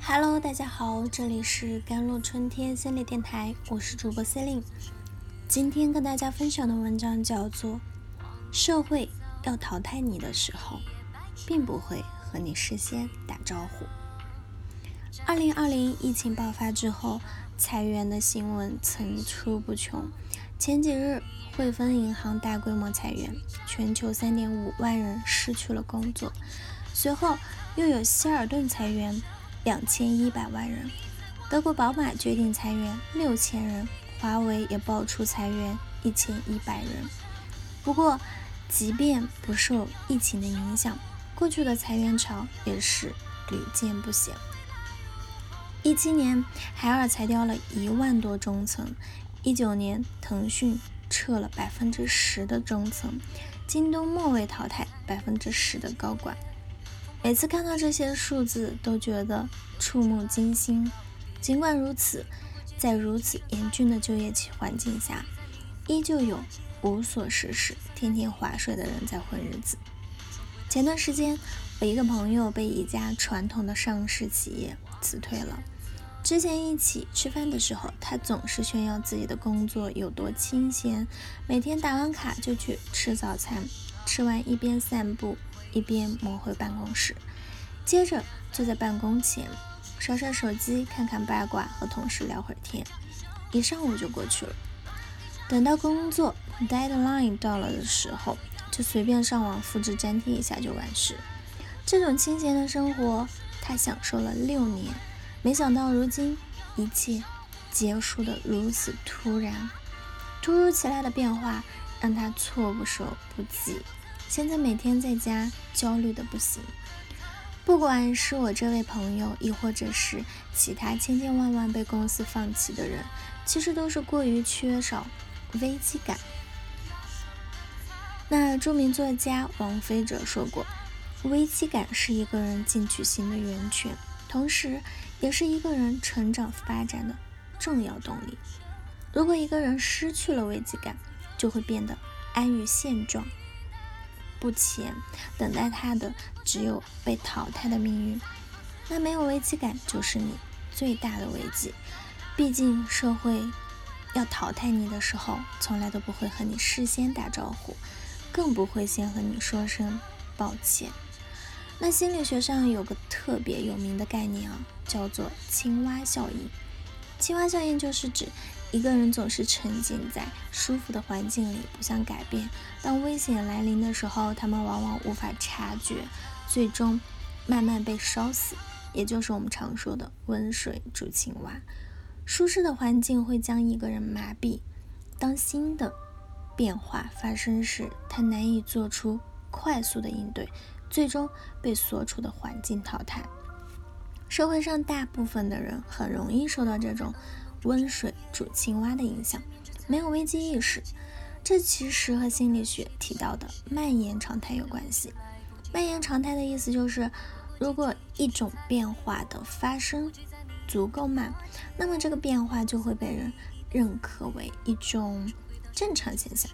Hello，大家好，这里是甘露春天心理电台，我是主播 Celine。今天跟大家分享的文章叫做《社会要淘汰你的时候，并不会和你事先打招呼》。二零二零疫情爆发之后，裁员的新闻层出不穷。前几日，汇丰银行大规模裁员，全球三点五万人失去了工作。随后又有希尔顿裁员。两千一百万人，德国宝马决定裁员六千人，华为也爆出裁员一千一百人。不过，即便不受疫情的影响，过去的裁员潮也是屡见不鲜。一七年，海尔裁掉了一万多中层；一九年，腾讯撤了百分之十的中层，京东末位淘汰百分之十的高管。每次看到这些数字，都觉得触目惊心。尽管如此，在如此严峻的就业环境下，依旧有无所事事、天天划水的人在混日子。前段时间，我一个朋友被一家传统的上市企业辞退了。之前一起吃饭的时候，他总是炫耀自己的工作有多清闲，每天打完卡就去吃早餐，吃完一边散步。一边摸回办公室，接着坐在办公前刷刷手机，看看八卦，和同事聊会儿天，一上午就过去了。等到工作 deadline 到了的时候，就随便上网复制粘贴一下就完事。这种清闲的生活，他享受了六年，没想到如今一切结束的如此突然，突如其来的变化让他措不手不及。现在每天在家焦虑的不行，不管是我这位朋友，亦或者是其他千千万万被公司放弃的人，其实都是过于缺少危机感。那著名作家王菲哲说过，危机感是一个人进取心的源泉，同时也是一个人成长发展的重要动力。如果一个人失去了危机感，就会变得安于现状。不前，等待他的只有被淘汰的命运。那没有危机感，就是你最大的危机。毕竟社会要淘汰你的时候，从来都不会和你事先打招呼，更不会先和你说声抱歉。那心理学上有个特别有名的概念啊，叫做青蛙效应。青蛙效应就是指。一个人总是沉浸在舒服的环境里，不想改变。当危险来临的时候，他们往往无法察觉，最终慢慢被烧死。也就是我们常说的“温水煮青蛙”。舒适的环境会将一个人麻痹，当新的变化发生时，他难以做出快速的应对，最终被所处的环境淘汰。社会上大部分的人很容易受到这种。温水煮青蛙的影响，没有危机意识，这其实和心理学提到的蔓延常态有关系。蔓延常态的意思就是，如果一种变化的发生足够慢，那么这个变化就会被人认可为一种正常现象；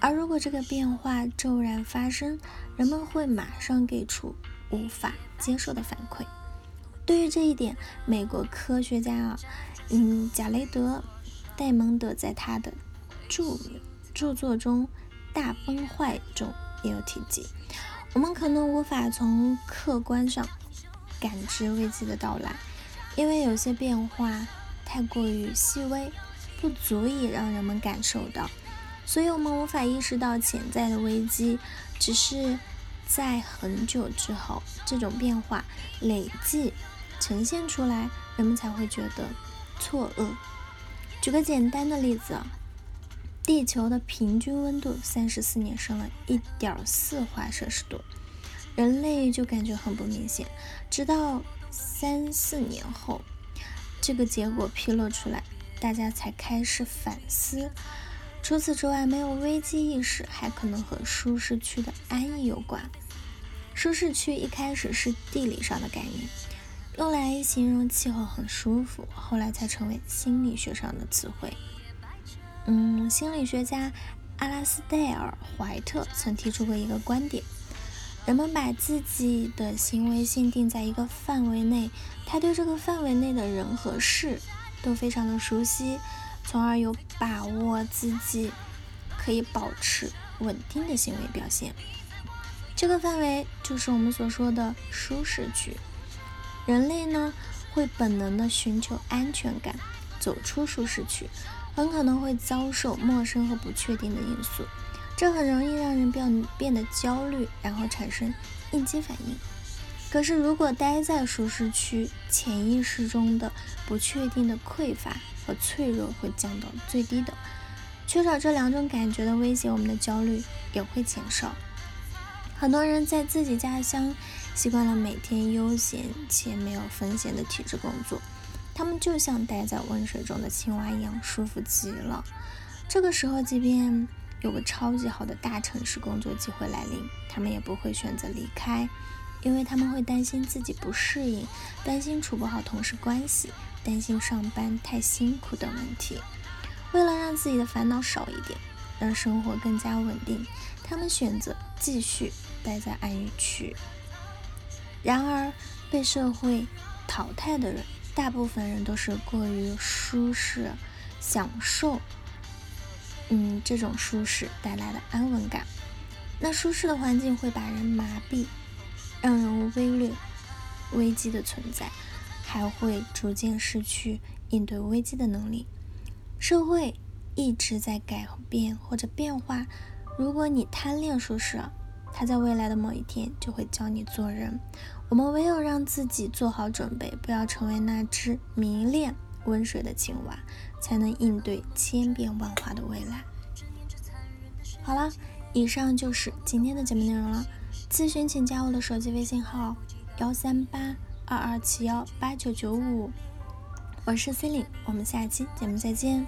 而如果这个变化骤然发生，人们会马上给出无法接受的反馈。对于这一点，美国科学家啊。嗯，贾雷德·戴蒙德在他的著著作中《大崩坏》中也有提及。我们可能无法从客观上感知危机的到来，因为有些变化太过于细微，不足以让人们感受到，所以我们无法意识到潜在的危机。只是在很久之后，这种变化累计呈现出来，人们才会觉得。错愕。举个简单的例子啊，地球的平均温度三十四年升了一点四华摄氏度，人类就感觉很不明显。直到三四年后，这个结果披露出来，大家才开始反思。除此之外，没有危机意识，还可能和舒适区的安逸有关。舒适区一开始是地理上的概念。用来形容气候很舒服，后来才成为心理学上的词汇。嗯，心理学家阿拉斯戴尔·怀特曾提出过一个观点：人们把自己的行为限定在一个范围内，他对这个范围内的人和事都非常的熟悉，从而有把握自己可以保持稳定的行为表现。这个范围就是我们所说的舒适区。人类呢会本能的寻求安全感，走出舒适区，很可能会遭受陌生和不确定的因素。这很容易让人变变得焦虑，然后产生应激反应。可是，如果待在舒适区，潜意识中的不确定的匮乏和脆弱会降到最低的。缺少这两种感觉的威胁，我们的焦虑也会减少。很多人在自己家乡习惯了每天悠闲且没有风险的体制工作，他们就像待在温水中的青蛙一样舒服极了。这个时候，即便有个超级好的大城市工作机会来临，他们也不会选择离开，因为他们会担心自己不适应，担心处不好同事关系，担心上班太辛苦等问题。为了让自己的烦恼少一点，让生活更加稳定，他们选择继续待在安逸区。然而，被社会淘汰的人，大部分人都是过于舒适，享受。嗯，这种舒适带来的安稳感，那舒适的环境会把人麻痹，让人忽略危机的存在，还会逐渐失去应对危机的能力。社会一直在改变或者变化，如果你贪恋舒适，它在未来的某一天就会教你做人。我们唯有让自己做好准备，不要成为那只迷恋。温水的青蛙，才能应对千变万化的未来。好了，以上就是今天的节目内容了。咨询请加我的手机微信号：幺三八二二七幺八九九五，我是 C e l i n e 我们下期节目再见。